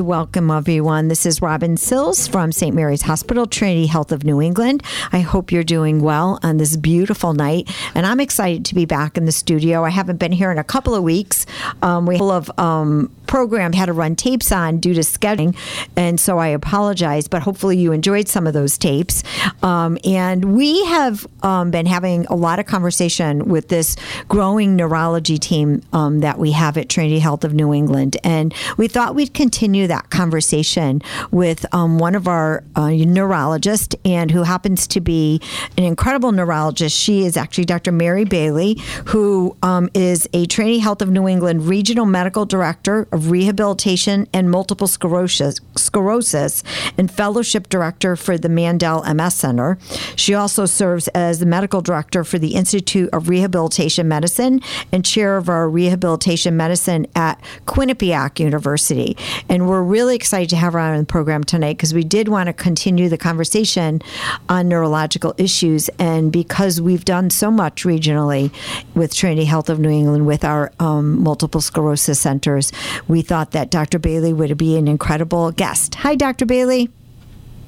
Welcome everyone. This is Robin Sills from St. Mary's Hospital, Trinity Health of New England. I hope you're doing well on this beautiful night, and I'm excited to be back in the studio. I haven't been here in a couple of weeks. Um, we have um, program had to run tapes on due to scheduling, and so I apologize. But hopefully, you enjoyed some of those tapes. Um, and we have um, been having a lot of conversation with this growing neurology team um, that we have at Trinity Health of New England, and we thought we'd continue that conversation with um, one of our uh, neurologists, and who happens to be an incredible neurologist. She is actually Dr. Mary Bailey, who um, is a Trinity Health of New England Regional Medical Director of Rehabilitation and Multiple Sclerosis, Sclerosis and Fellowship Director for the Mandell MS Center. She also serves as the Medical Director for the Institute of Rehabilitation Medicine and Chair of our Rehabilitation Medicine at Quinnipiac University. And we're really excited to have her on the program tonight because we did want to continue the conversation on neurological issues. And because we've done so much regionally with Trinity Health of New England with our um, multiple sclerosis centers, we thought that Dr. Bailey would be an incredible guest. Hi, Dr. Bailey.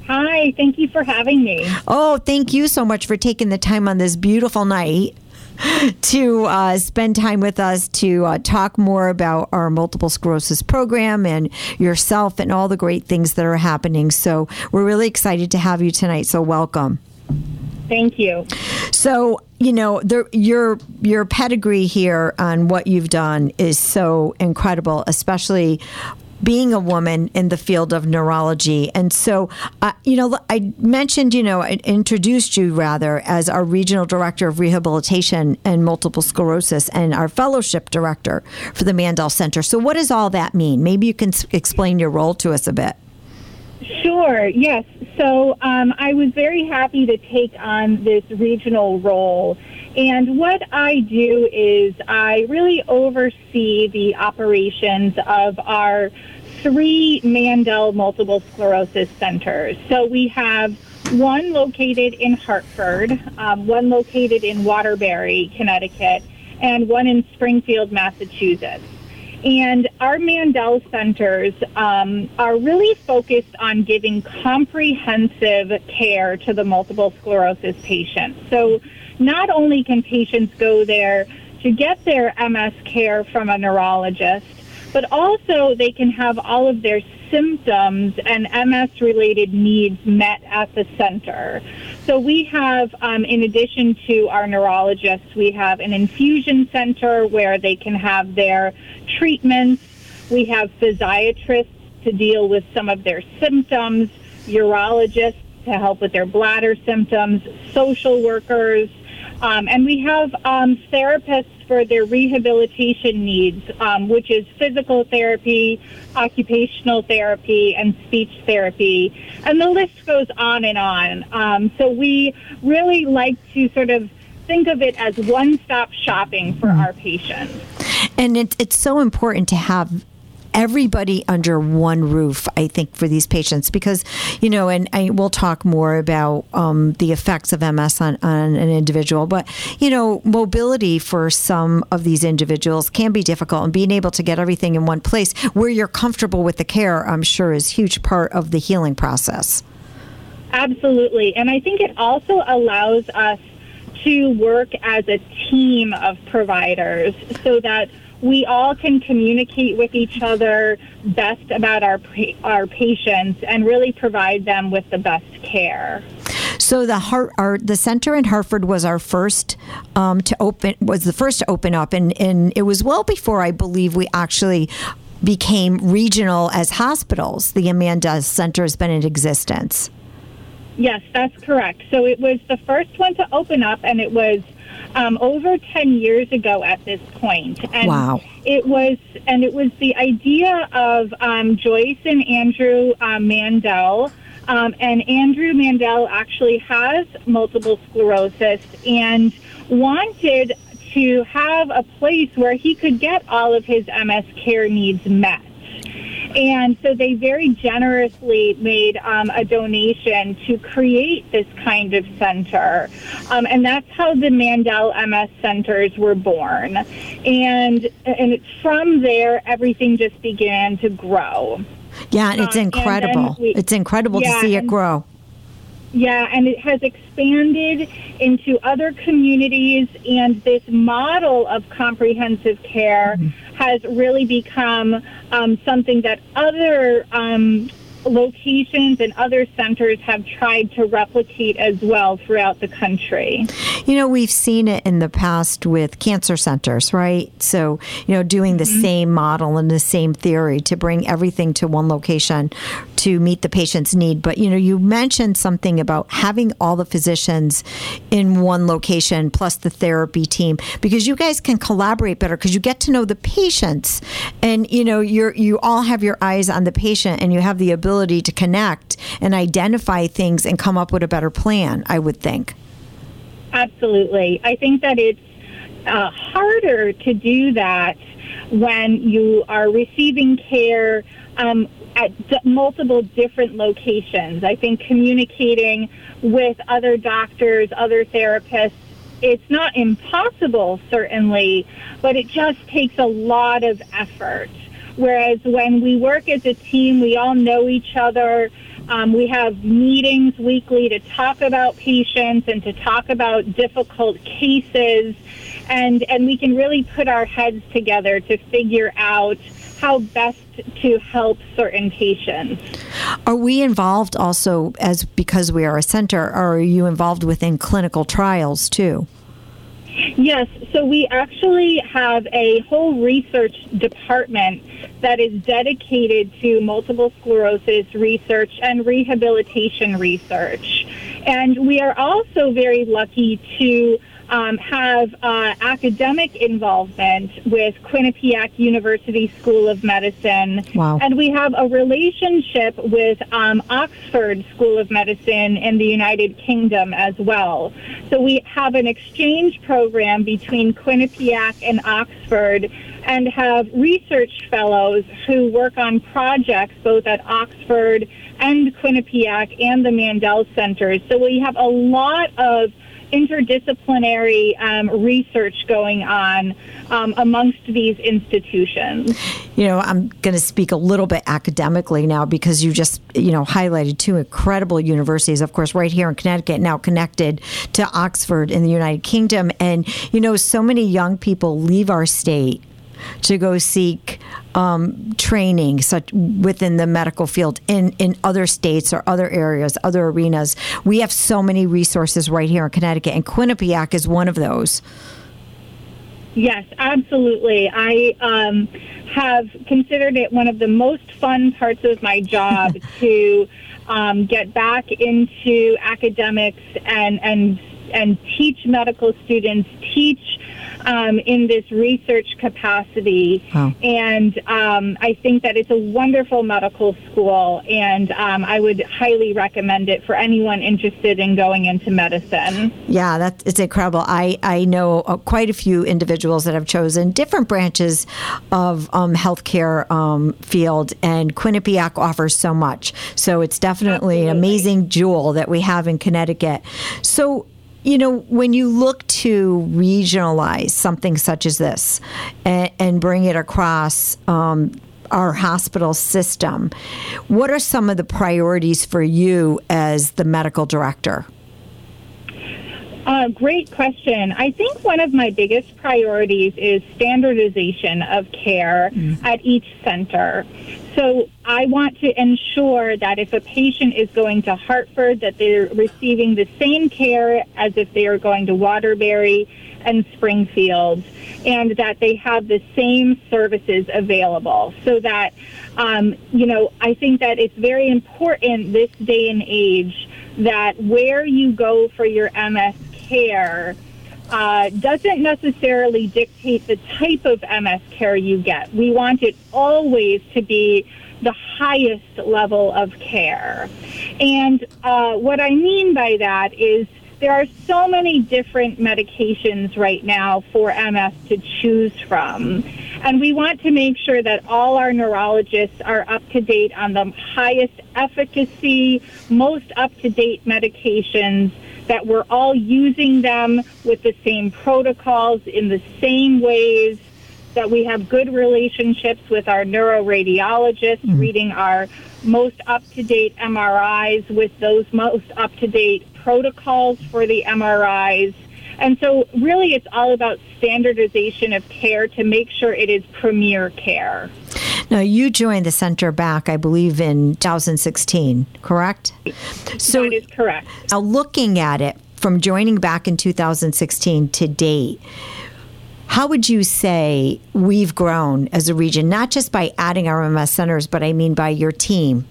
Hi, thank you for having me. Oh, thank you so much for taking the time on this beautiful night to uh, spend time with us to uh, talk more about our multiple sclerosis program and yourself and all the great things that are happening. So we're really excited to have you tonight. So welcome. Thank you. So you know the, your your pedigree here on what you've done is so incredible, especially being a woman in the field of neurology. And so, uh, you know, I mentioned, you know, I introduced you rather as our regional director of rehabilitation and multiple sclerosis and our fellowship director for the Mandell Center. So, what does all that mean? Maybe you can s- explain your role to us a bit. Sure, yes. So um, I was very happy to take on this regional role. And what I do is I really oversee the operations of our three Mandell multiple sclerosis centers. So we have one located in Hartford, um, one located in Waterbury, Connecticut, and one in Springfield, Massachusetts. And our Mandell centers um, are really focused on giving comprehensive care to the multiple sclerosis patients. So not only can patients go there to get their MS care from a neurologist, but also they can have all of their symptoms and MS related needs met at the center. So we have, um, in addition to our neurologists, we have an infusion center where they can have their treatments. We have physiatrists to deal with some of their symptoms, urologists to help with their bladder symptoms, social workers, um, and we have um, therapists for their rehabilitation needs, um, which is physical therapy, occupational therapy, and speech therapy. And the list goes on and on. Um, so we really like to sort of think of it as one stop shopping for mm. our patients. And it, it's so important to have everybody under one roof, I think, for these patients because, you know, and I will talk more about um, the effects of MS on, on an individual, but, you know, mobility for some of these individuals can be difficult and being able to get everything in one place where you're comfortable with the care, I'm sure, is huge part of the healing process. Absolutely. And I think it also allows us to work as a team of providers so that we all can communicate with each other best about our our patients and really provide them with the best care. So the heart, our, the center in Hartford was our first um, to open was the first to open up, and, and it was well before I believe we actually became regional as hospitals. The Mandell Center has been in existence. Yes, that's correct. So it was the first one to open up, and it was um, over 10 years ago at this point. And wow. It was, and it was the idea of um, Joyce and Andrew um, Mandell. Um, and Andrew Mandell actually has multiple sclerosis and wanted to have a place where he could get all of his MS care needs met. And so they very generously made um, a donation to create this kind of center. Um, and that's how the Mandell MS centers were born. And, and from there, everything just began to grow. Yeah, it's um, incredible. And we, it's incredible yeah, to see it grow. Yeah, and it has expanded into other communities, and this model of comprehensive care. Has really become um, something that other um, locations and other centers have tried to replicate as well throughout the country. You know, we've seen it in the past with cancer centers, right? So, you know, doing the mm-hmm. same model and the same theory to bring everything to one location to meet the patient's need. But, you know, you mentioned something about having all the physicians in one location plus the therapy team because you guys can collaborate better because you get to know the patients and, you know, you're, you all have your eyes on the patient and you have the ability ability to connect and identify things and come up with a better plan, I would think. Absolutely. I think that it's uh, harder to do that when you are receiving care um, at d- multiple different locations. I think communicating with other doctors, other therapists, it's not impossible, certainly, but it just takes a lot of effort. Whereas when we work as a team, we all know each other. Um, we have meetings weekly to talk about patients and to talk about difficult cases. And, and we can really put our heads together to figure out how best to help certain patients. Are we involved also as because we are a center? Are you involved within clinical trials too? Yes, so we actually have a whole research department that is dedicated to multiple sclerosis research and rehabilitation research. And we are also very lucky to um, have uh, academic involvement with Quinnipiac University School of Medicine. Wow. And we have a relationship with um, Oxford School of Medicine in the United Kingdom as well. So we have an exchange program between Quinnipiac and Oxford and have research fellows who work on projects both at Oxford and Quinnipiac and the Mandell Centers. So we have a lot of interdisciplinary um, research going on um, amongst these institutions. You know, I'm going to speak a little bit academically now because you just, you know, highlighted two incredible universities, of course, right here in Connecticut, now connected to Oxford in the United Kingdom. And, you know, so many young people leave our state to go seek um, training such within the medical field in, in other states or other areas, other arenas. We have so many resources right here in Connecticut, and Quinnipiac is one of those. Yes, absolutely. I um, have considered it one of the most fun parts of my job to um, get back into academics and and and teach medical students, teach um, in this research capacity. Wow. And um, I think that it's a wonderful medical school, and um, I would highly recommend it for anyone interested in going into medicine. Yeah, that's it's incredible. I, I know uh, quite a few individuals that have chosen different branches of um, healthcare um, field, and Quinnipiac offers so much. So it's definitely Absolutely. an amazing jewel that we have in Connecticut. So you know, when you look to regionalize something such as this and, and bring it across um, our hospital system, what are some of the priorities for you as the medical director? Uh, great question. I think one of my biggest priorities is standardization of care mm. at each center. So I want to ensure that if a patient is going to Hartford, that they're receiving the same care as if they are going to Waterbury and Springfield, and that they have the same services available. So that, um, you know, I think that it's very important this day and age that where you go for your MS care uh, doesn't necessarily dictate the type of MS care you get. We want it always to be the highest level of care. And uh, what I mean by that is there are so many different medications right now for MS to choose from. And we want to make sure that all our neurologists are up to date on the highest efficacy, most up to date medications that we're all using them with the same protocols in the same ways that we have good relationships with our neuroradiologists, mm-hmm. reading our most up to date MRIs with those most up to date protocols for the MRIs. And so, really, it's all about standardization of care to make sure it is premier care. Now, you joined the center back, I believe, in 2016, correct? So, that is correct. Now, looking at it from joining back in 2016 to date, how would you say we've grown as a region, not just by adding our MS centers, but I mean by your team?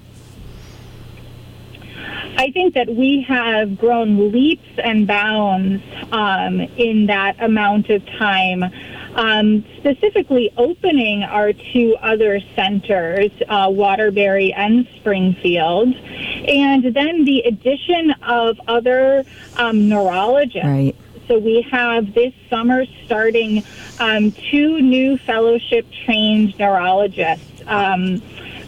I think that we have grown leaps and bounds um, in that amount of time. Um, specifically, opening our two other centers, uh, Waterbury and Springfield, and then the addition of other um, neurologists. Right. So we have this summer starting um, two new fellowship trained neurologists. Um,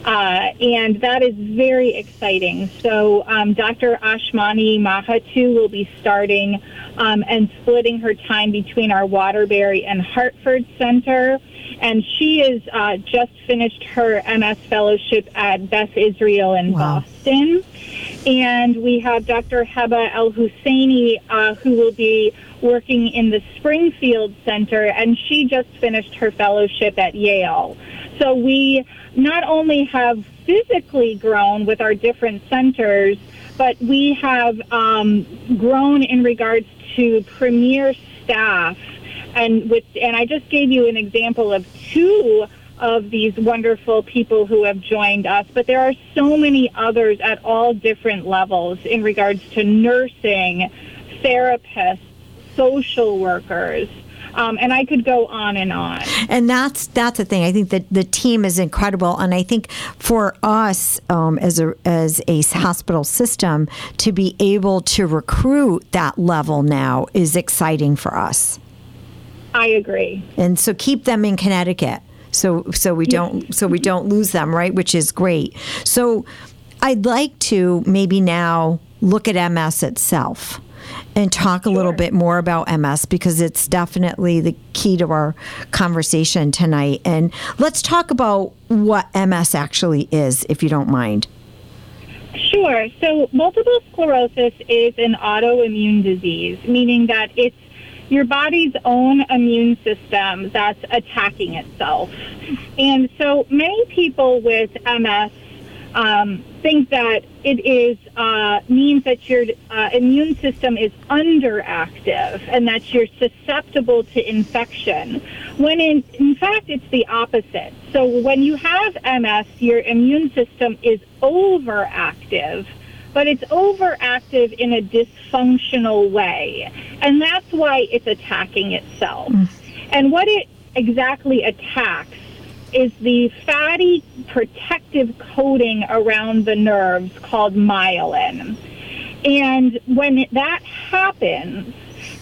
uh, and that is very exciting. So, um, Dr. Ashmani Mahatu will be starting um, and splitting her time between our Waterbury and Hartford Center. And she has uh, just finished her MS fellowship at Beth Israel in wow. Boston. And we have Dr. Heba El Husseini, uh, who will be working in the Springfield Center, and she just finished her fellowship at Yale. So we not only have physically grown with our different centers, but we have um, grown in regards to premier staff. And with and I just gave you an example of two of these wonderful people who have joined us, but there are so many others at all different levels in regards to nursing, therapists, social workers. Um, and I could go on and on. And that's that's the thing. I think that the team is incredible, and I think for us um, as a as a hospital system to be able to recruit that level now is exciting for us. I agree. And so keep them in Connecticut, so so we don't so we don't lose them, right? Which is great. So I'd like to maybe now look at MS itself and talk a sure. little bit more about MS because it's definitely the key to our conversation tonight. And let's talk about what MS actually is, if you don't mind. Sure. So, multiple sclerosis is an autoimmune disease, meaning that it's your body's own immune system that's attacking itself. And so, many people with MS um, think that it is uh, means that your uh, immune system is underactive and that you're susceptible to infection. When in, in fact it's the opposite. So when you have MS, your immune system is overactive, but it's overactive in a dysfunctional way, and that's why it's attacking itself. Mm. And what it exactly attacks is the fatty protective coating around the nerves called myelin. And when that happens,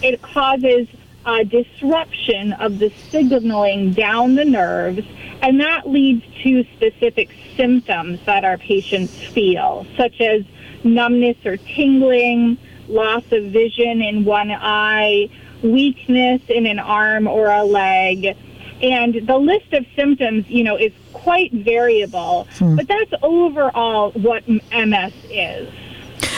it causes a disruption of the signaling down the nerves, and that leads to specific symptoms that our patients feel, such as numbness or tingling, loss of vision in one eye, weakness in an arm or a leg, and the list of symptoms, you know, is quite variable, hmm. but that's overall what MS is.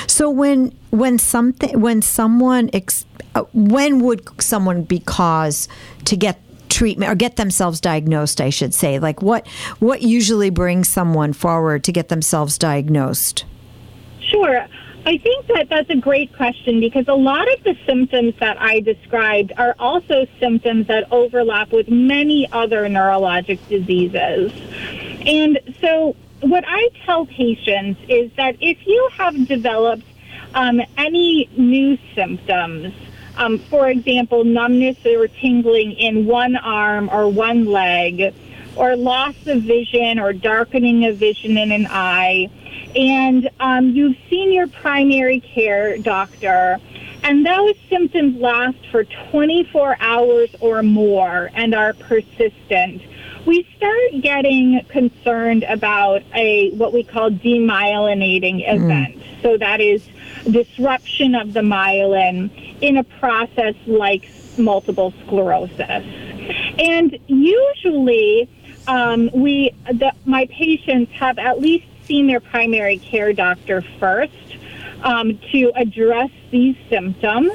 So when when something when someone ex, uh, when would someone be caused to get treatment or get themselves diagnosed I should say like what what usually brings someone forward to get themselves diagnosed Sure I think that that's a great question because a lot of the symptoms that I described are also symptoms that overlap with many other neurologic diseases. And so, what I tell patients is that if you have developed um, any new symptoms, um, for example, numbness or tingling in one arm or one leg, or loss of vision or darkening of vision in an eye, and um, you've seen your primary care doctor, and those symptoms last for 24 hours or more and are persistent, we start getting concerned about a what we call demyelinating mm. event. Mm. So that is disruption of the myelin in a process like multiple sclerosis. And usually, um, we the, my patients have at least seen their primary care doctor first um, to address these symptoms.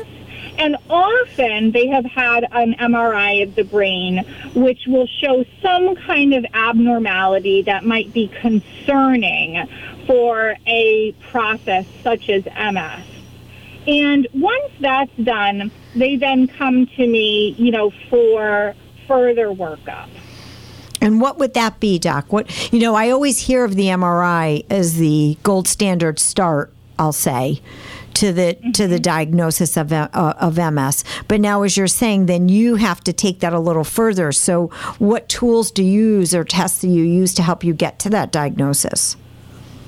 And often they have had an MRI of the brain, which will show some kind of abnormality that might be concerning for a process such as MS. And once that's done, they then come to me, you know, for further workup. And what would that be, Doc? What you know, I always hear of the MRI as the gold standard start. I'll say to the mm-hmm. to the mm-hmm. diagnosis of uh, of MS. But now, as you're saying, then you have to take that a little further. So, what tools do you use or tests do you use to help you get to that diagnosis?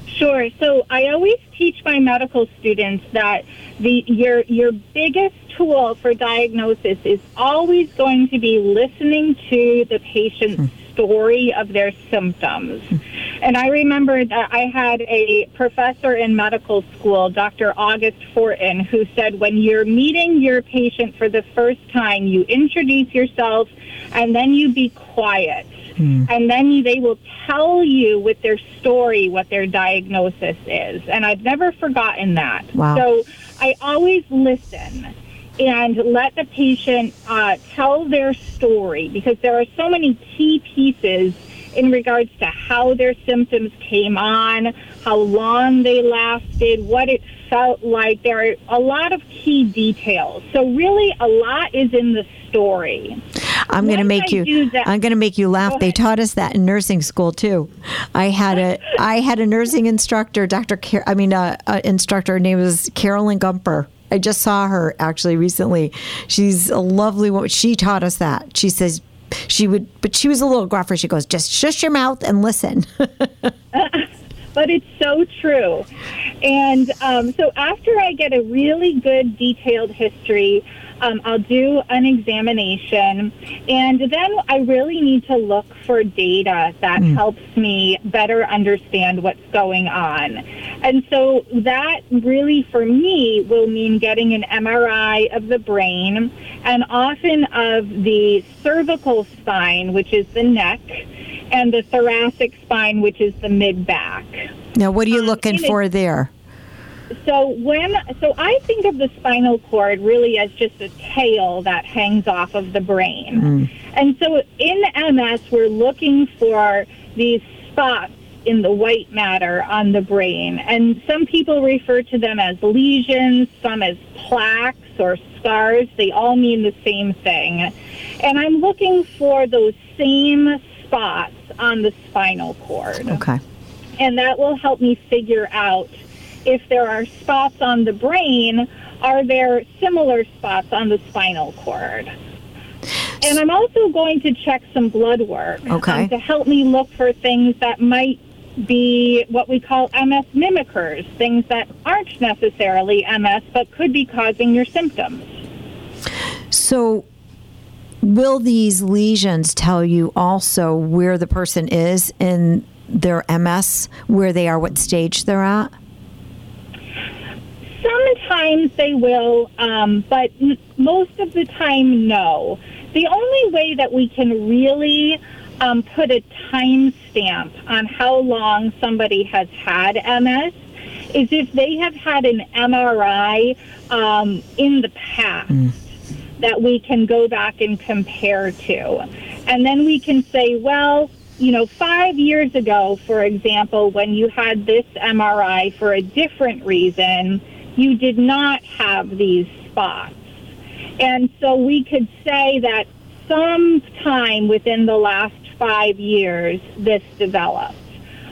Sure. So I always teach my medical students that the your your biggest tool for diagnosis is always going to be listening to the patient's hmm story of their symptoms. And I remember that I had a professor in medical school, Dr. August Fortin, who said when you're meeting your patient for the first time, you introduce yourself and then you be quiet. Hmm. And then they will tell you with their story what their diagnosis is. And I've never forgotten that. Wow. So I always listen and let the patient uh, tell their story because there are so many key pieces in regards to how their symptoms came on, how long they lasted, what it felt like. There are a lot of key details. So really a lot is in the story. I'm going to make you that, I'm going to make you laugh. They taught us that in nursing school too. I had a I had a nursing instructor, Dr. Car- I mean uh, uh, instructor her name was Carolyn Gumper I just saw her actually recently. She's a lovely woman. She taught us that. She says she would, but she was a little gruffer. She goes, just shush your mouth and listen. but it's so true. And um, so after I get a really good detailed history, um, I'll do an examination, and then I really need to look for data that mm. helps me better understand what's going on. And so that really, for me, will mean getting an MRI of the brain and often of the cervical spine, which is the neck, and the thoracic spine, which is the mid back. Now, what are you um, looking for there? So when so I think of the spinal cord really as just a tail that hangs off of the brain. Mm. And so in MS we're looking for these spots in the white matter on the brain. And some people refer to them as lesions, some as plaques or scars. They all mean the same thing. And I'm looking for those same spots on the spinal cord. Okay. And that will help me figure out if there are spots on the brain, are there similar spots on the spinal cord? And I'm also going to check some blood work okay. um, to help me look for things that might be what we call MS mimickers, things that aren't necessarily MS but could be causing your symptoms. So, will these lesions tell you also where the person is in their MS, where they are, what stage they're at? Sometimes they will, um, but n- most of the time, no. The only way that we can really um, put a time stamp on how long somebody has had MS is if they have had an MRI um, in the past mm. That we can go back and compare to. And then we can say, well, you know, five years ago, for example, when you had this MRI for a different reason, you did not have these spots. And so we could say that sometime within the last five years, this developed.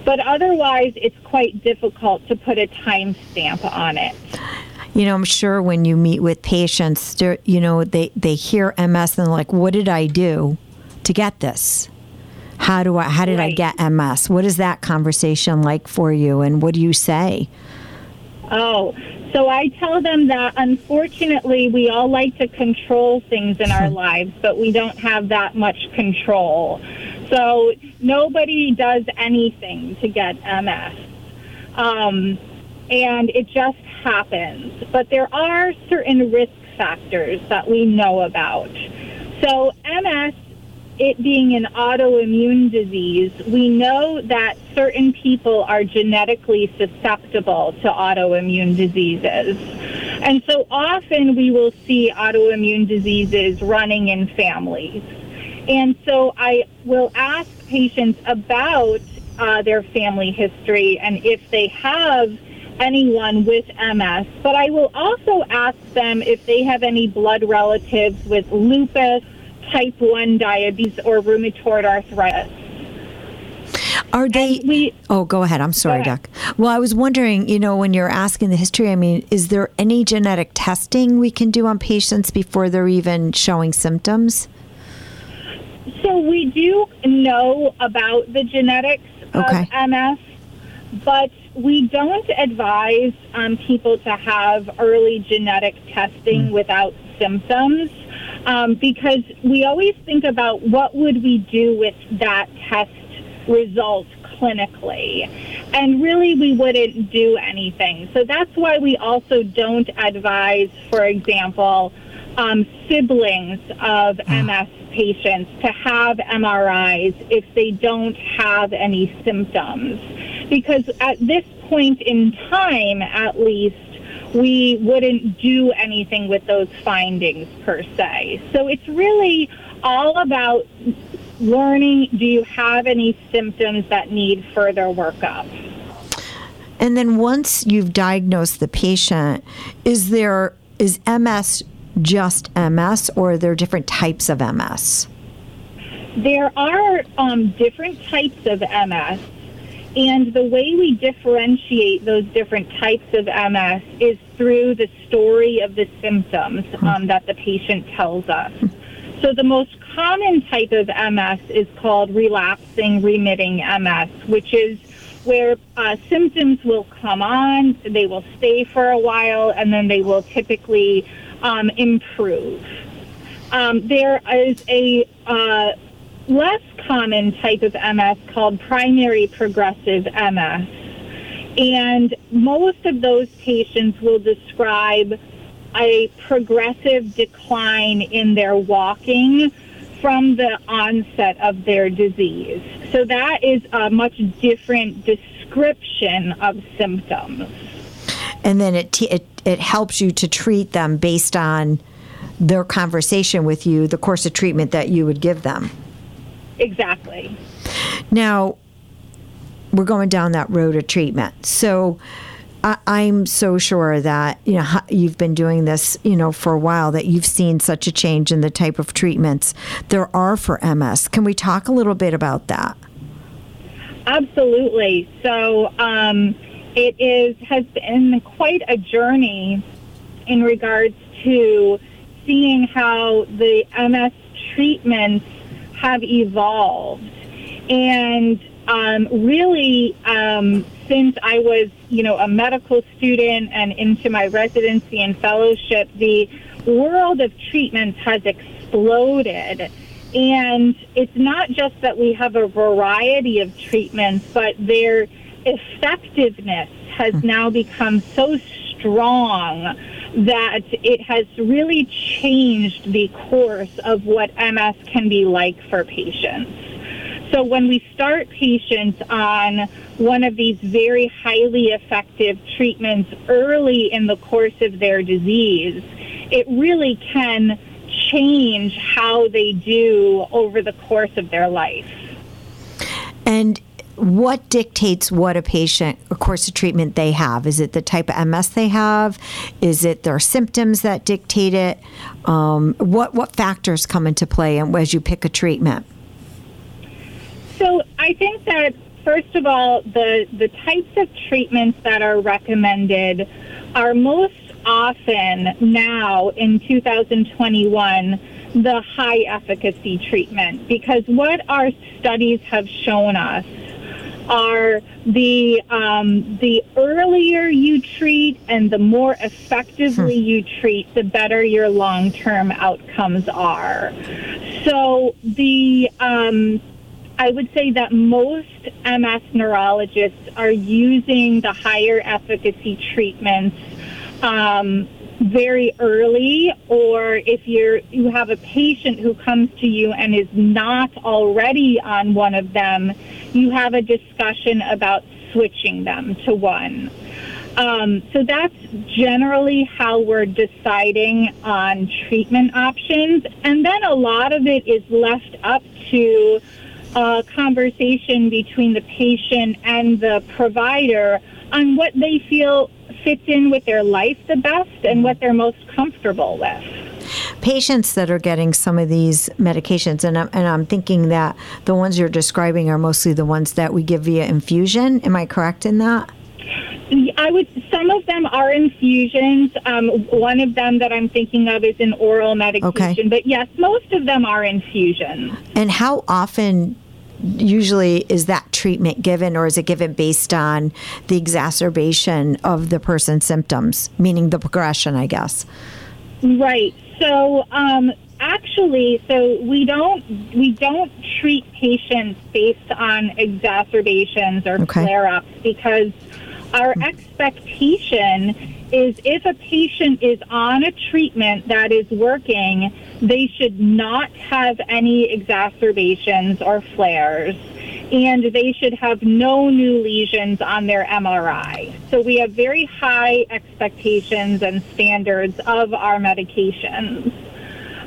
But otherwise, it's quite difficult to put a time stamp on it. You know, I'm sure when you meet with patients, you know, they, they hear MS and they're like, what did I do to get this? How do I, how did right. I get MS? What is that conversation like for you? And what do you say? Oh, so I tell them that unfortunately we all like to control things in our lives, but we don't have that much control. So nobody does anything to get MS. Um, and it just happens. But there are certain risk factors that we know about. So MS it being an autoimmune disease, we know that certain people are genetically susceptible to autoimmune diseases. And so often we will see autoimmune diseases running in families. And so I will ask patients about uh, their family history and if they have anyone with MS, but I will also ask them if they have any blood relatives with lupus, type 1 diabetes, or rheumatoid arthritis. Are they? We, oh, go ahead. I'm sorry, Doc. Well, I was wondering, you know, when you're asking the history, I mean, is there any genetic testing we can do on patients before they're even showing symptoms? So we do know about the genetics okay. of MS, but we don't advise um, people to have early genetic testing mm. without symptoms um, because we always think about what would we do with that test result clinically. And really, we wouldn't do anything. So that's why we also don't advise, for example, um, siblings of MS patients to have MRIs if they don't have any symptoms. Because at this point in time, at least, we wouldn't do anything with those findings per se. So it's really all about learning do you have any symptoms that need further workup? And then once you've diagnosed the patient, is there is MS just MS or are there different types of MS? There are um, different types of MS. And the way we differentiate those different types of MS is through the story of the symptoms um, that the patient tells us. So the most common type of MS is called relapsing remitting MS, which is where uh, symptoms will come on, they will stay for a while, and then they will typically um, improve. Um, there is a uh, less common type of MS called primary progressive MS. And most of those patients will describe a progressive decline in their walking from the onset of their disease. So that is a much different description of symptoms. And then it, t- it, it helps you to treat them based on their conversation with you, the course of treatment that you would give them. Exactly. Now, we're going down that road of treatment. So, I, am so sure that you know you've been doing this, you know, for a while. That you've seen such a change in the type of treatments there are for MS. Can we talk a little bit about that? Absolutely. So um, it is has been quite a journey in regards to seeing how the MS treatments have evolved. And um, really, um, since I was, you know, a medical student and into my residency and fellowship, the world of treatments has exploded. And it's not just that we have a variety of treatments, but their effectiveness has hmm. now become so strong that it has really changed the course of what MS can be like for patients. So when we start patients on one of these very highly effective treatments early in the course of their disease, it really can change how they do over the course of their life. And what dictates what a patient, a course of treatment they have? Is it the type of MS they have? Is it their symptoms that dictate it? Um, what what factors come into play as you pick a treatment? So I think that first of all, the the types of treatments that are recommended are most often now in 2021 the high efficacy treatment because what our studies have shown us are the um, the earlier you treat and the more effectively hmm. you treat, the better your long term outcomes are. So the um, I would say that most MS neurologists are using the higher efficacy treatments um, very early or if you're you have a patient who comes to you and is not already on one of them you have a discussion about switching them to one. Um, so that's generally how we're deciding on treatment options. And then a lot of it is left up to a conversation between the patient and the provider on what they feel fits in with their life the best and what they're most comfortable with. Patients that are getting some of these medications, and I'm, and I'm thinking that the ones you're describing are mostly the ones that we give via infusion. Am I correct in that? I would. Some of them are infusions. Um, one of them that I'm thinking of is an oral medication. Okay. But yes, most of them are infusions. And how often usually is that treatment given or is it given based on the exacerbation of the person's symptoms meaning the progression i guess? Right. So um, actually so we don't we don't treat patients based on exacerbations or okay. flare-ups because our expectation is if a patient is on a treatment that is working, they should not have any exacerbations or flares, and they should have no new lesions on their MRI. So we have very high expectations and standards of our medications.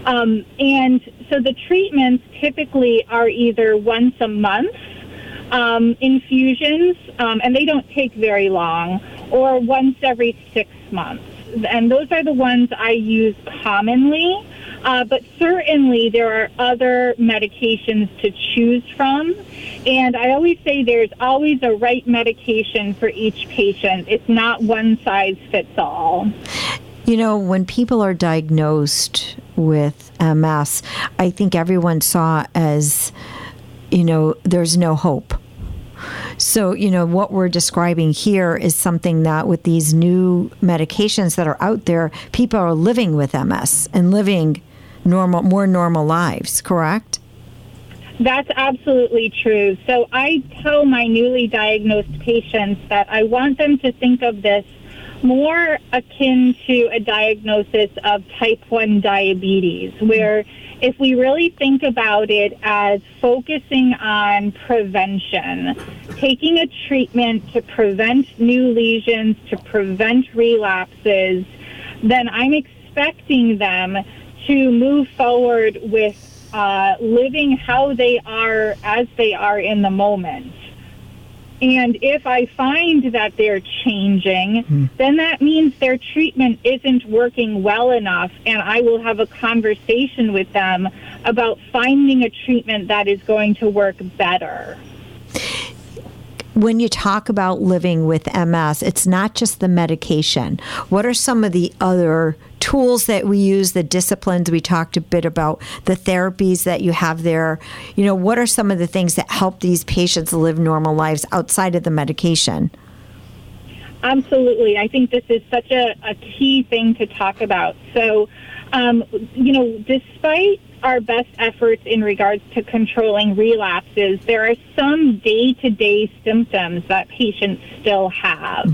Um, and so the treatments typically are either once a month um, infusions, um, and they don't take very long, or once every six months. And those are the ones I use commonly. Uh, but certainly there are other medications to choose from. And I always say there's always a right medication for each patient. It's not one size fits all. You know, when people are diagnosed with MS, I think everyone saw as, you know, there's no hope. So, you know, what we're describing here is something that with these new medications that are out there, people are living with MS and living normal, more normal lives, correct? That's absolutely true. So I tell my newly diagnosed patients that I want them to think of this more akin to a diagnosis of type 1 diabetes, where if we really think about it as focusing on prevention, taking a treatment to prevent new lesions, to prevent relapses, then I'm expecting them to move forward with uh, living how they are as they are in the moment. And if I find that they're changing, mm. then that means their treatment isn't working well enough. And I will have a conversation with them about finding a treatment that is going to work better when you talk about living with MS, it's not just the medication. What are some of the other tools that we use, the disciplines? We talked a bit about the therapies that you have there. You know, what are some of the things that help these patients live normal lives outside of the medication? Absolutely. I think this is such a, a key thing to talk about. So, um, you know, despite our best efforts in regards to controlling relapses, there are some day to day symptoms that patients still have.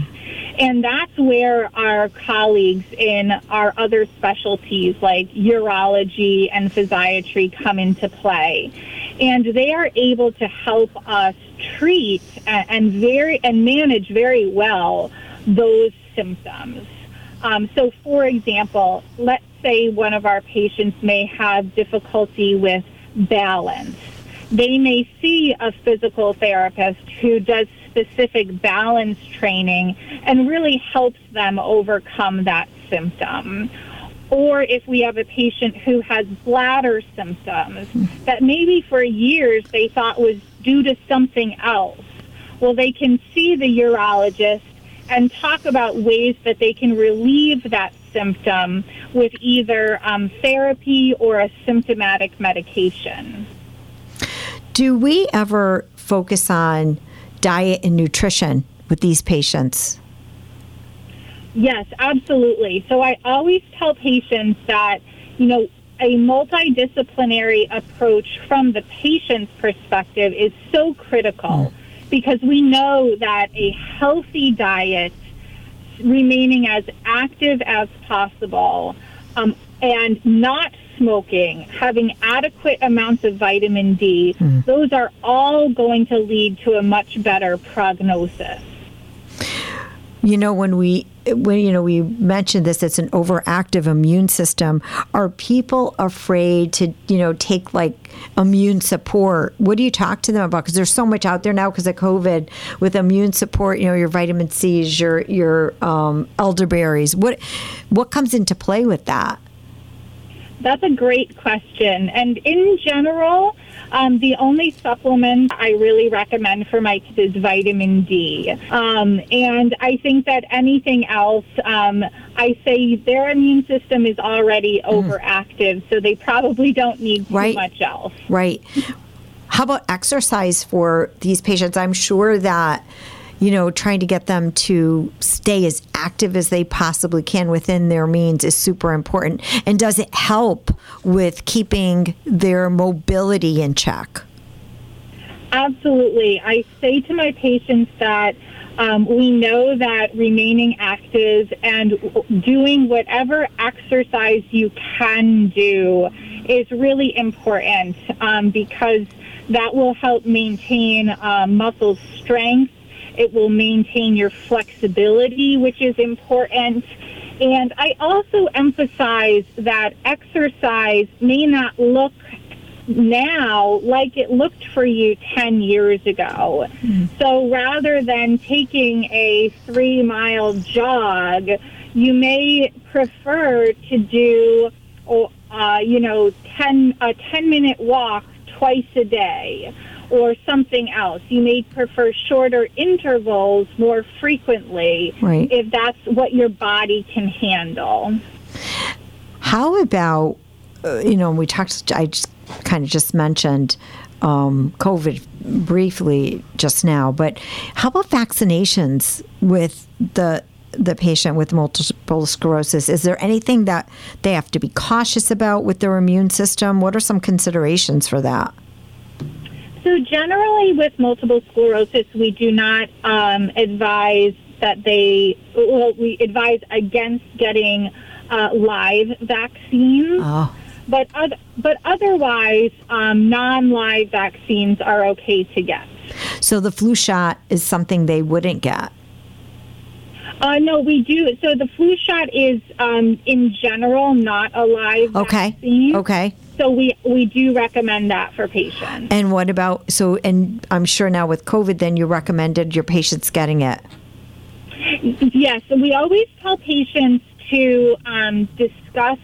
And that's where our colleagues in our other specialties like urology and physiatry come into play. And they are able to help us treat and very and manage very well those symptoms. Um, so, for example, let's say one of our patients may have difficulty with balance. They may see a physical therapist who does specific balance training and really helps them overcome that symptom. Or if we have a patient who has bladder symptoms that maybe for years they thought was due to something else, well, they can see the urologist and talk about ways that they can relieve that symptom with either um, therapy or a symptomatic medication. Do we ever focus on diet and nutrition with these patients? Yes, absolutely. So I always tell patients that, you know, a multidisciplinary approach from the patient's perspective is so critical. Mm because we know that a healthy diet remaining as active as possible, um, and not smoking, having adequate amounts of vitamin D, mm. those are all going to lead to a much better prognosis. You know, when we when you know we mentioned this it's an overactive immune system. Are people afraid to you know take like immune support? What do you talk to them about? Because there's so much out there now because of covid with immune support you know your vitamin c's your your um, elderberries. What what comes into play with that? That's a great question. And in general, um, the only supplement I really recommend for my kids is vitamin D. Um, and I think that anything else, um, I say their immune system is already mm. overactive, so they probably don't need too right. much else. Right. How about exercise for these patients? I'm sure that you know, trying to get them to stay as active as they possibly can within their means is super important. And does it help with keeping their mobility in check? Absolutely. I say to my patients that um, we know that remaining active and doing whatever exercise you can do is really important um, because that will help maintain uh, muscle strength it will maintain your flexibility, which is important. And I also emphasize that exercise may not look now like it looked for you 10 years ago. Mm. So rather than taking a three mile jog, you may prefer to do, uh, you know, 10, a 10 minute walk twice a day or something else. You may prefer shorter intervals more frequently right. if that's what your body can handle. How about, uh, you know, we talked, I just kind of just mentioned um, COVID briefly just now, but how about vaccinations with the the patient with multiple sclerosis? Is there anything that they have to be cautious about with their immune system? What are some considerations for that? So generally, with multiple sclerosis, we do not um, advise that they. Well, we advise against getting uh, live vaccines. Oh. But other, but otherwise, um, non-live vaccines are okay to get. So the flu shot is something they wouldn't get. Uh, no, we do. So the flu shot is, um, in general, not a live okay. vaccine. Okay. So we we do recommend that for patients. And what about so? And I'm sure now with COVID, then you recommended your patients getting it. Yes, we always tell patients to um, discuss,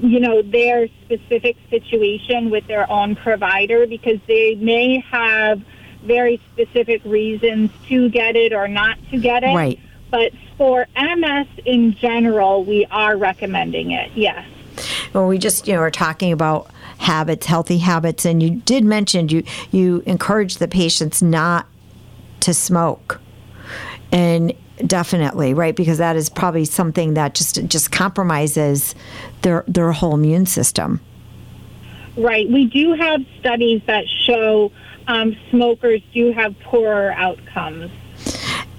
you know, their specific situation with their own provider because they may have very specific reasons to get it or not to get it. Right. But for MS in general, we are recommending it. Yes when we just you know are talking about habits, healthy habits, and you did mention you you encourage the patients not to smoke, and definitely right because that is probably something that just just compromises their their whole immune system. Right. We do have studies that show um, smokers do have poorer outcomes.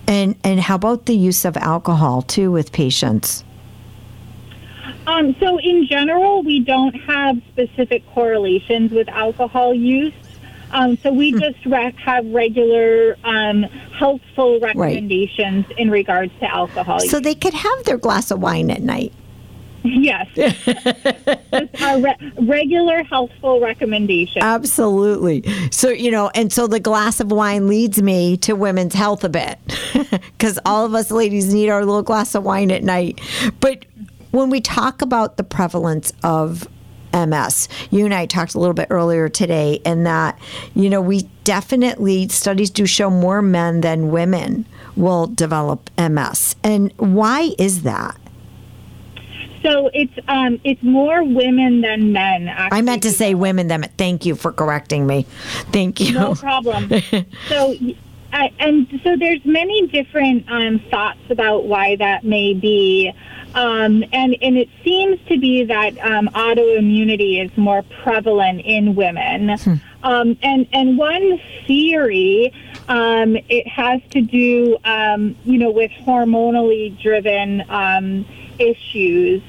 And and how about the use of alcohol too with patients? Um, so, in general, we don't have specific correlations with alcohol use. Um, so we hmm. just rec- have regular um, helpful recommendations right. in regards to alcohol. So use. they could have their glass of wine at night. Yes. our re- regular healthful recommendation. Absolutely. So, you know, and so the glass of wine leads me to women's health a bit because all of us ladies need our little glass of wine at night. But when we talk about the prevalence of MS. You and I talked a little bit earlier today, and that, you know, we definitely, studies do show more men than women will develop MS. And why is that? So it's um, it's more women than men. Actually. I meant to say women than. men. Thank you for correcting me. Thank you. No problem. so uh, and so there's many different um, thoughts about why that may be. Um, and, and it seems to be that um, autoimmunity is more prevalent in women. Hmm. Um, and, and one theory Um, it has to do, um, you know, with hormonally driven um, issues.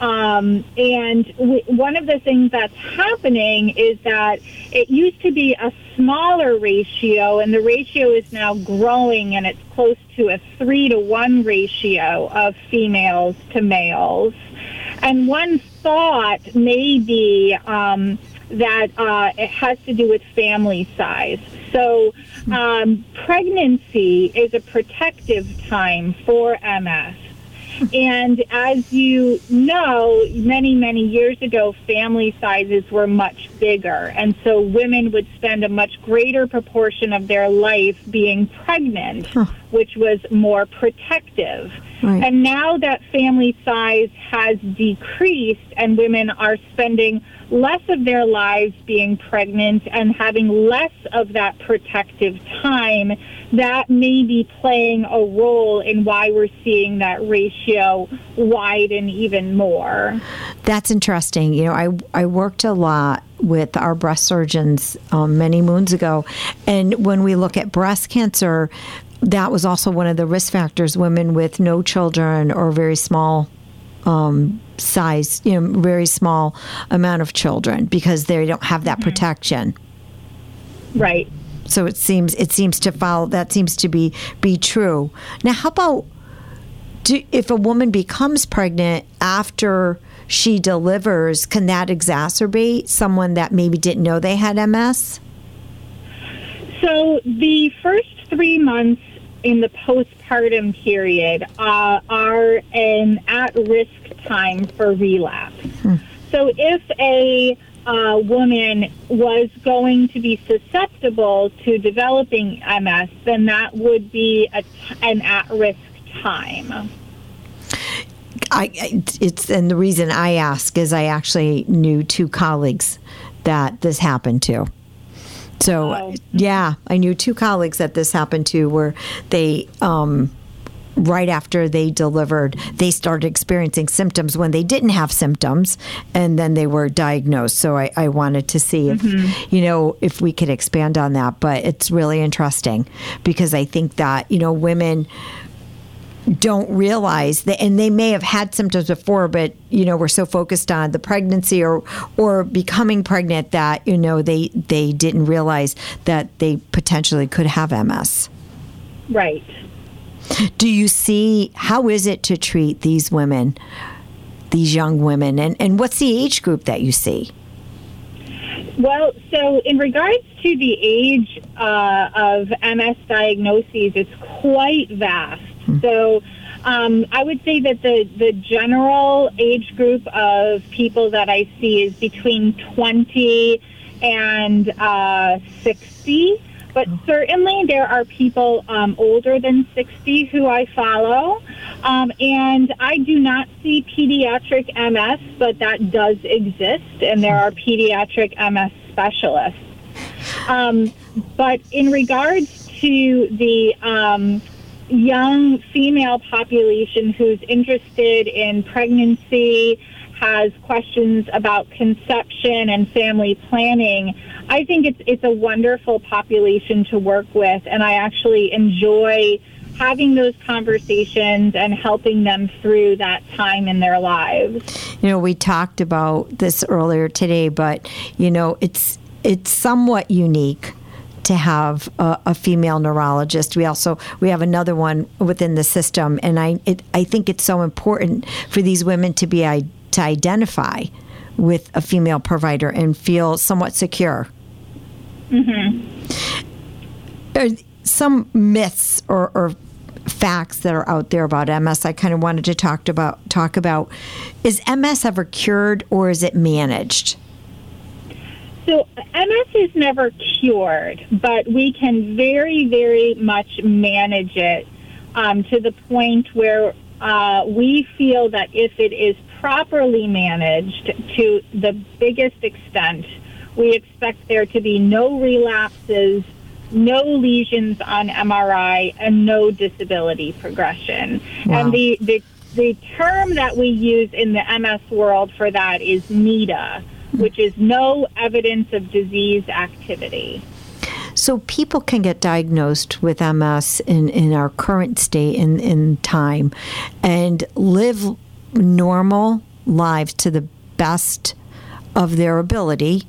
Um, and w- one of the things that's happening is that it used to be a smaller ratio, and the ratio is now growing, and it's close to a three to one ratio of females to males. And one thought may be um, that uh, it has to do with family size. So, um, pregnancy is a protective time for MS. And as you know, many, many years ago, family sizes were much bigger. And so women would spend a much greater proportion of their life being pregnant, huh. which was more protective. Right. And now that family size has decreased and women are spending less of their lives being pregnant and having less of that protective time, that may be playing a role in why we're seeing that ratio widen even more. That's interesting. You know, I, I worked a lot with our breast surgeons um, many moons ago, and when we look at breast cancer, that was also one of the risk factors women with no children or very small um, size, you know, very small amount of children because they don't have that mm-hmm. protection. Right. So it seems it seems to follow that seems to be be true. Now, how about do, if a woman becomes pregnant after she delivers? Can that exacerbate someone that maybe didn't know they had MS? So the first three months in the postpartum period uh, are an at-risk time for relapse. Hmm. So if a uh, woman was going to be susceptible to developing MS, then that would be a, an at-risk time. I, it's and the reason I ask is I actually knew two colleagues that this happened to. So, wow. yeah, I knew two colleagues that this happened to where they, um, right after they delivered, they started experiencing symptoms when they didn't have symptoms, and then they were diagnosed. So I, I wanted to see if, mm-hmm. you know, if we could expand on that. But it's really interesting because I think that, you know, women don't realize that and they may have had symptoms before but you know we're so focused on the pregnancy or or becoming pregnant that you know they they didn't realize that they potentially could have MS right. Do you see how is it to treat these women these young women and and what's the age group that you see? Well, so in regards to the age uh, of MS diagnoses, it's quite vast. So um, I would say that the, the general age group of people that I see is between 20 and uh, 60. But certainly there are people um, older than 60 who I follow. Um, and I do not see pediatric MS, but that does exist, and there are pediatric MS specialists. Um, but in regards to the um, young female population who's interested in pregnancy, has questions about conception and family planning, I think it's it's a wonderful population to work with, and I actually enjoy having those conversations and helping them through that time in their lives. You know, we talked about this earlier today, but you know, it's it's somewhat unique to have a, a, female neurologist. We also we have another one within the system, and I it, I think it's so important for these women to be to identify with a female provider and feel somewhat secure. Mm-hmm. some myths or, or facts that are out there about MS I kind of wanted to talk about talk about is MS ever cured or is it managed? So MS is never cured, but we can very, very much manage it um, to the point where uh, we feel that if it is properly managed to the biggest extent, we expect there to be no relapses, no lesions on MRI, and no disability progression. Wow. And the, the the term that we use in the MS world for that is NEDA which is no evidence of disease activity. So people can get diagnosed with MS in, in our current state in, in time and live normal lives to the best of their ability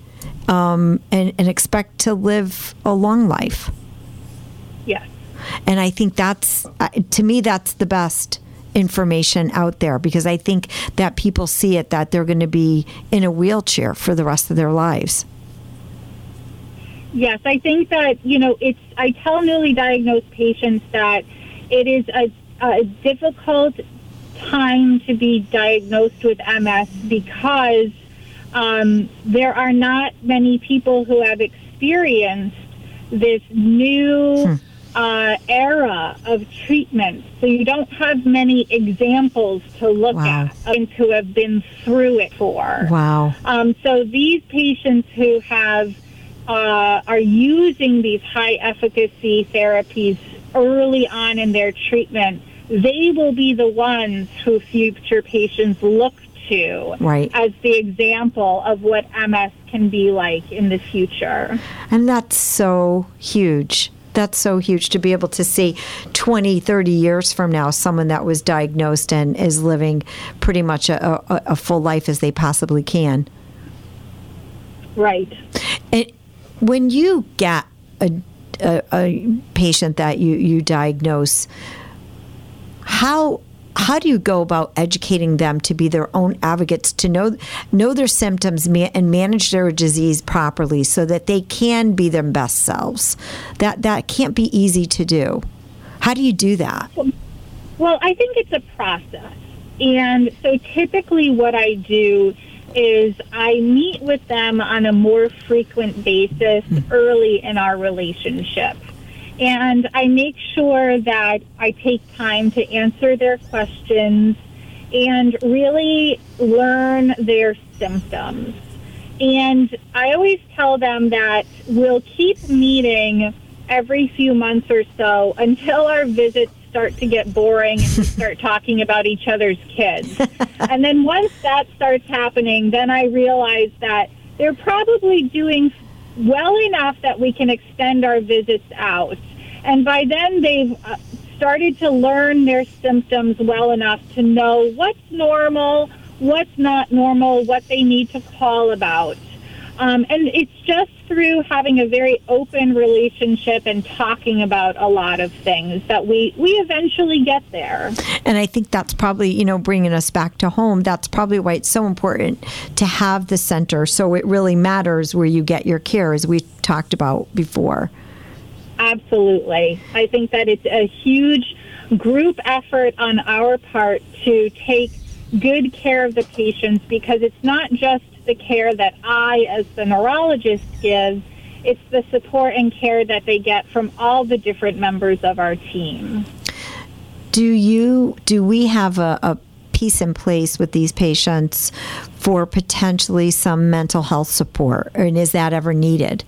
um, and, and expect to live a long life. Yes. And I think that's, to me, that's the best information out there because I think that people see it that they're going to be in a wheelchair for the rest of their lives. Yes, I think that, you know, it's, I tell newly diagnosed patients that it is a, a difficult time to be diagnosed with MS because um, there are not many people who have experienced this new hmm. Uh, era of treatment. So you don't have many examples to look wow. at and to have been through it for. Wow. Um, so these patients who have uh, are using these high efficacy therapies early on in their treatment, they will be the ones who future patients look to right. as the example of what MS can be like in the future. And that's so huge. That's so huge to be able to see 20, 30 years from now someone that was diagnosed and is living pretty much a, a, a full life as they possibly can. Right. And when you get a, a, a patient that you, you diagnose, how how do you go about educating them to be their own advocates to know know their symptoms and manage their disease properly so that they can be their best selves? That that can't be easy to do. How do you do that? Well i think it's a process. And so typically what i do is i meet with them on a more frequent basis early in our relationship and I make sure that I take time to answer their questions and really learn their symptoms. And I always tell them that we'll keep meeting every few months or so until our visits start to get boring and we start talking about each other's kids. and then once that starts happening, then I realize that they're probably doing well enough that we can extend our visits out. And by then, they've uh, started to learn their symptoms well enough to know what's normal, what's not normal, what they need to call about. Um, and it's just through having a very open relationship and talking about a lot of things that we, we eventually get there. And I think that's probably, you know, bringing us back to home. That's probably why it's so important to have the center. So it really matters where you get your care, as we talked about before. Absolutely. I think that it's a huge group effort on our part to take good care of the patients because it's not just the care that I, as the neurologist, give, it's the support and care that they get from all the different members of our team. Do you, do we have a, a piece in place with these patients for potentially some mental health support? And is that ever needed?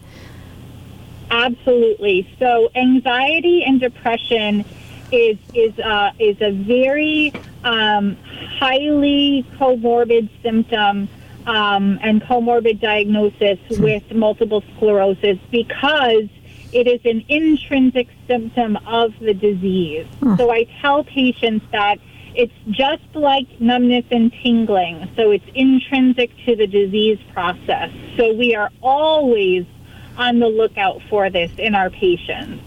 Absolutely. So anxiety and depression is is uh, is a very um, highly comorbid symptom um, and comorbid diagnosis with multiple sclerosis because it is an intrinsic symptom of the disease. Huh. So I tell patients that it's just like numbness and tingling. So it's intrinsic to the disease process. So we are always on the lookout for this in our patients.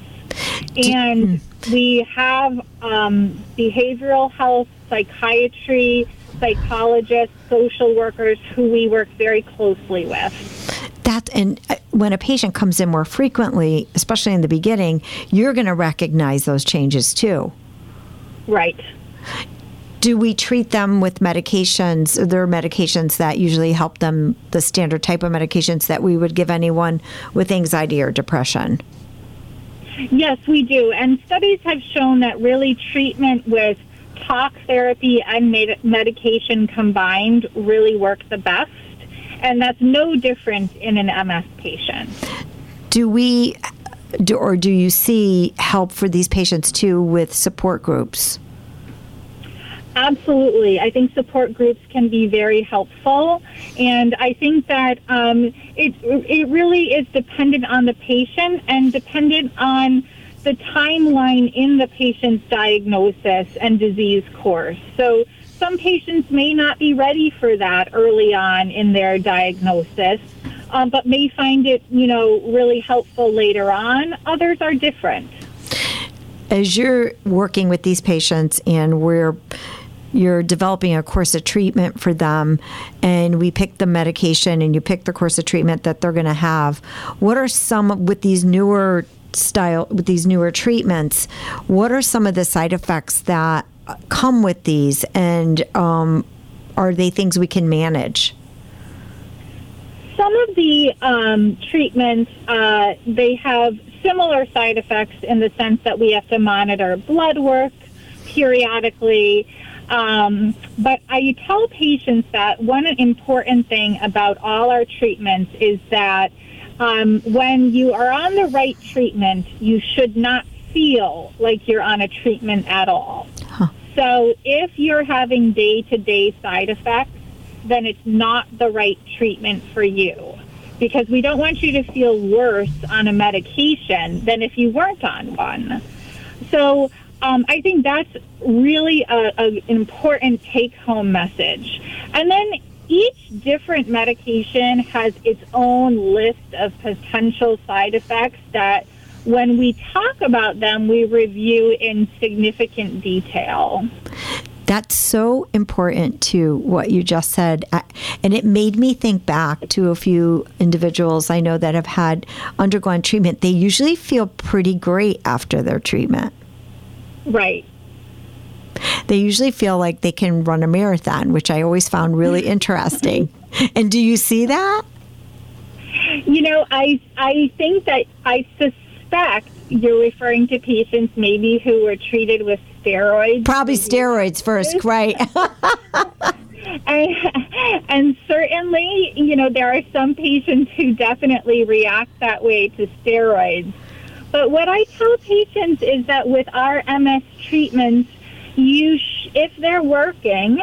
And we have um, behavioral health, psychiatry, psychologists, social workers who we work very closely with. That and uh, when a patient comes in more frequently, especially in the beginning, you're going to recognize those changes too. Right do we treat them with medications? There are medications that usually help them, the standard type of medications that we would give anyone with anxiety or depression. Yes, we do. And studies have shown that really treatment with talk therapy and med- medication combined really work the best. And that's no different in an MS patient. Do we, do, or do you see help for these patients too with support groups? Absolutely. I think support groups can be very helpful. And I think that um, it, it really is dependent on the patient and dependent on the timeline in the patient's diagnosis and disease course. So some patients may not be ready for that early on in their diagnosis, um, but may find it, you know, really helpful later on. Others are different. As you're working with these patients and we're you're developing a course of treatment for them and we pick the medication and you pick the course of treatment that they're going to have what are some with these newer style with these newer treatments what are some of the side effects that come with these? And um, are they things we can manage? Some of the um, treatments uh, they have similar side effects in the sense that we have to monitor blood work periodically um, but I tell patients that one important thing about all our treatments is that um, when you are on the right treatment, you should not feel like you're on a treatment at all. Huh. So if you're having day to day side effects, then it's not the right treatment for you because we don't want you to feel worse on a medication than if you weren't on one. So um, I think that's really a, a, an important take home message. And then each different medication has its own list of potential side effects that when we talk about them, we review in significant detail. That's so important to what you just said. And it made me think back to a few individuals I know that have had undergone treatment. They usually feel pretty great after their treatment. Right. They usually feel like they can run a marathon, which I always found really interesting. and do you see that? You know, I I think that I suspect you're referring to patients maybe who were treated with steroids. Probably steroids first, right? and, and certainly, you know, there are some patients who definitely react that way to steroids. But what I tell patients is that with our MS treatments, you sh- if they're working,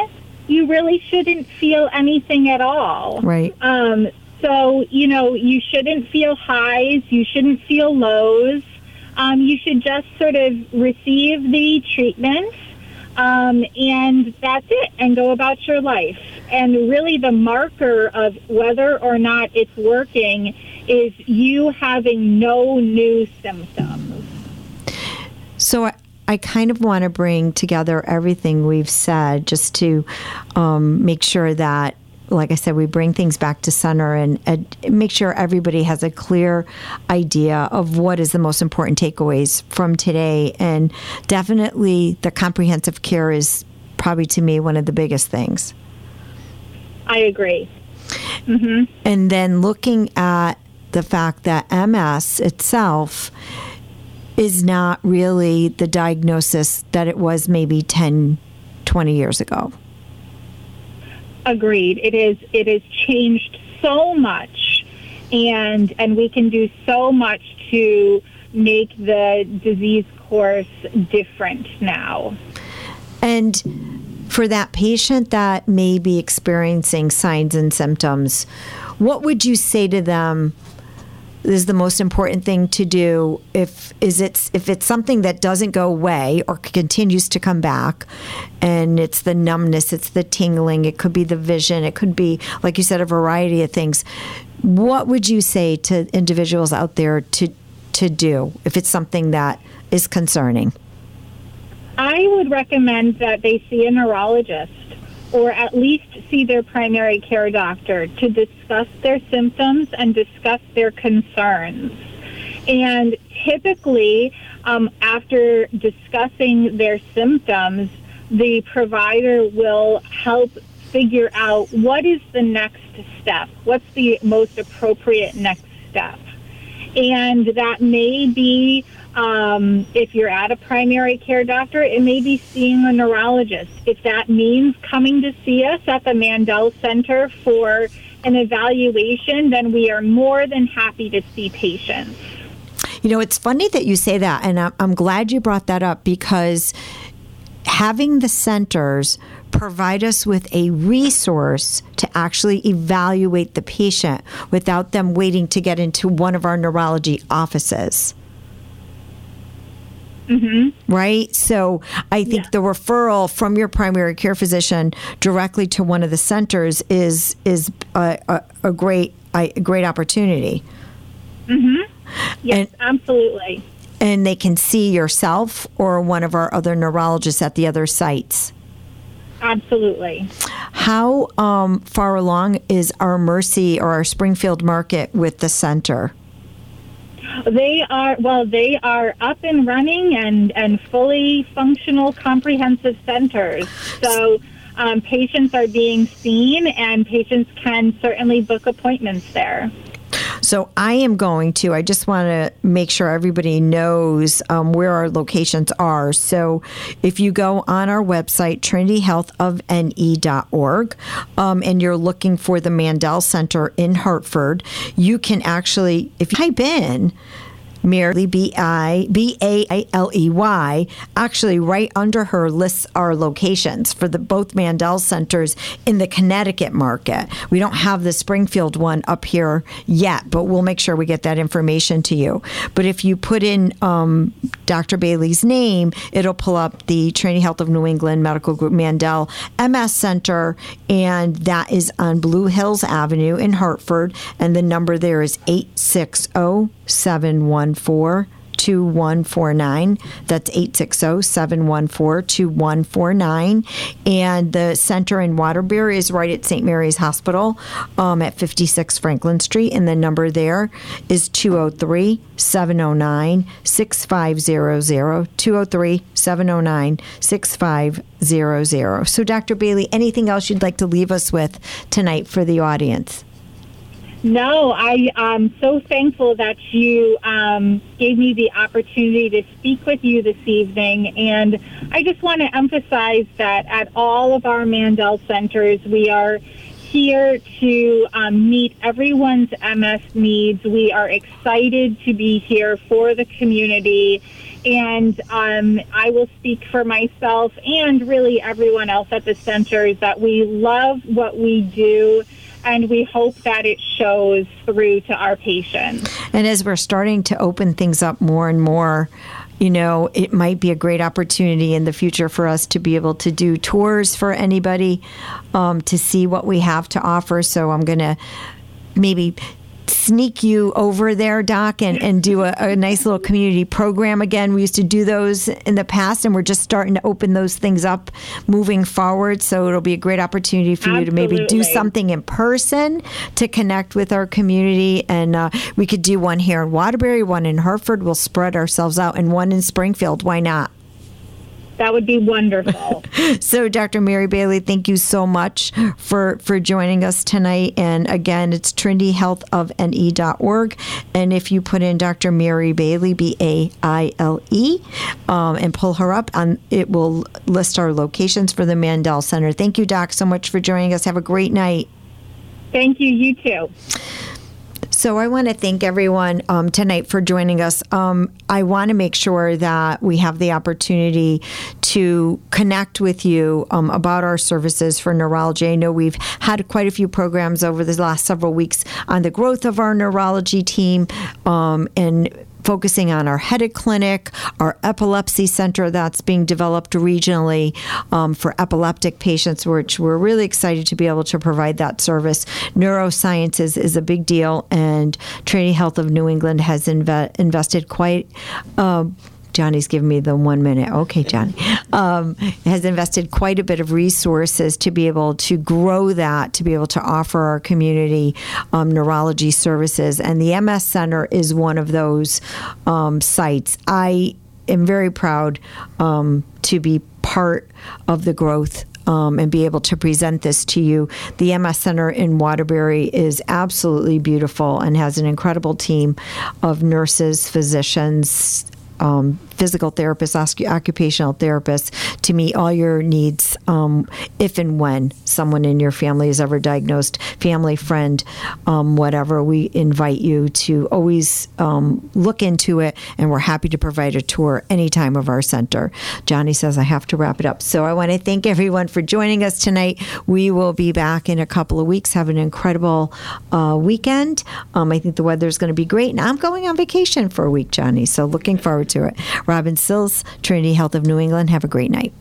you really shouldn't feel anything at all. Right. Um, so you know you shouldn't feel highs, you shouldn't feel lows. Um, you should just sort of receive the treatment, um, and that's it, and go about your life. And really, the marker of whether or not it's working is you having no new symptoms. So I kind of want to bring together everything we've said just to um, make sure that like I said, we bring things back to center and, make sure everybody has a clear idea of what is the most important takeaways from today. And definitely, the comprehensive care is probably to me one of the biggest things. I agree. Mm-hmm. And then looking at the fact that MS itself is not really the diagnosis that it was maybe 10, 20 years ago. Agreed. It is it has changed so much and and we can do so much to make the disease course different now. And for that patient that may be experiencing signs and symptoms, what would you say to them is the most important thing to do if is it's if it's something that doesn't go away or continues to come back and it's the numbness it's the tingling it could be the vision it could be like you said a variety of things what would you say to individuals out there to to do if it's something that is concerning? I would recommend that they see a neurologist or at least see their primary care doctor to discuss their symptoms and discuss their concerns. And typically, um, after discussing their symptoms, the provider will help figure out what is the next step, what's the most appropriate next step. And that may be um, if you're at a primary care doctor, it may be seeing a neurologist. If that means coming to see us at the Mandell Center for an evaluation, then we are more than happy to see patients. You know, it's funny that you say that, and I'm glad you brought that up because having the centers provide us with a resource to actually evaluate the patient without them waiting to get into one of our neurology offices. Mm-hmm. Right? So I think Yeah. the referral from your primary care physician directly to one of the centers is is a, a, a great a great opportunity. Yes, And- absolutely. And they can see yourself or one of our other neurologists at the other sites. Absolutely. How um, far along is our Mercy or our Springfield market with the center? They are well. They are up and running and and fully functional, comprehensive centers. So um, patients are being seen, and patients can certainly book appointments there. So I am going to. I just want to make sure everybody knows um, where our locations are. So if you go on our website, trinityhealthofne.org, um, and you're looking for the Mandell Center in Hartford, you can actually, if you type in Mary B I B A L E Y actually right under her lists our locations for the both Mandell centers in the Connecticut market. We don't have the Springfield one up here yet, but we'll make sure we get that information to you. But if you put in um, Dr. Bailey's name, it'll pull up the Trinity Health of New England Medical Group Mandell MS Center, and that is on Blue Hills Avenue in Hartford, and the number there is eight six zero. 714 2149. That's 860 714 2149. And the center in Waterbury is right at St. Mary's Hospital um, at 56 Franklin Street. And the number there is 203 709 6500. 203 709 6500. So, Dr. Bailey, anything else you'd like to leave us with tonight for the audience? No, I am so thankful that you um, gave me the opportunity to speak with you this evening. And I just want to emphasize that at all of our Mandell centers, we are here to um, meet everyone's MS needs. We are excited to be here for the community. And um, I will speak for myself and really everyone else at the centers that we love what we do and we hope that it shows through to our patients. And as we're starting to open things up more and more, you know, it might be a great opportunity in the future for us to be able to do tours for anybody um, to see what we have to offer. So I'm going to maybe sneak you over there, Doc, and, and do a, a nice little community program again. We used to do those in the past, and we're just starting to open those things up moving forward. So it'll be a great opportunity for you to maybe do something in person to connect with our community. And uh, we could do one here in Waterbury, one in Hartford. We'll spread ourselves out, and one in Springfield. Why not? That would be wonderful. So, Dr. Mary Bailey, thank you so much for, for joining us tonight. And again, it's trinityhealthofne.org. And if you put in Dr. Mary Bailey, B A I L E, um, and pull her up, on, it will list our locations for the Mandell Center. Thank you, Doc, so much for joining us. Have a great night. Thank you, you too. So I want to thank everyone um, tonight for joining us. Um, I want to make sure that we have the opportunity to connect with you um, about our services for neurology. I know we've had quite a few programs over the last several weeks on the growth of our neurology team um, and focusing on our headache clinic, our epilepsy center that's being developed regionally um, for epileptic patients, which we're really excited to be able to provide that service. Neuroscience is, is a big deal, and Trinity Health of New England has inve- invested quite. Uh, Johnny's giving me the one minute. Okay, Johnny um, has invested quite a bit of resources to be able to grow that, to be able to offer our community um, neurology services. And the MS Center is one of those um, sites. I am very proud um, to be part of the growth um, and be able to present this to you. The MS Center in Waterbury is absolutely beautiful and has an incredible team of nurses, physicians, um, physical therapists, occupational therapists to meet all your needs um, if and when someone in your family is ever diagnosed, family, friend, um, whatever. We invite you to always um, look into it, and we're happy to provide a tour anytime of our center. Johnny says I have to wrap it up. So I want to thank everyone for joining us tonight. We will be back in a couple of weeks. Have an incredible uh, weekend. Um, I think the weather is going to be great, and I'm going on vacation for a week, Johnny. So looking forward to it. Robin Sills, Trinity Health of New England. Have a great night.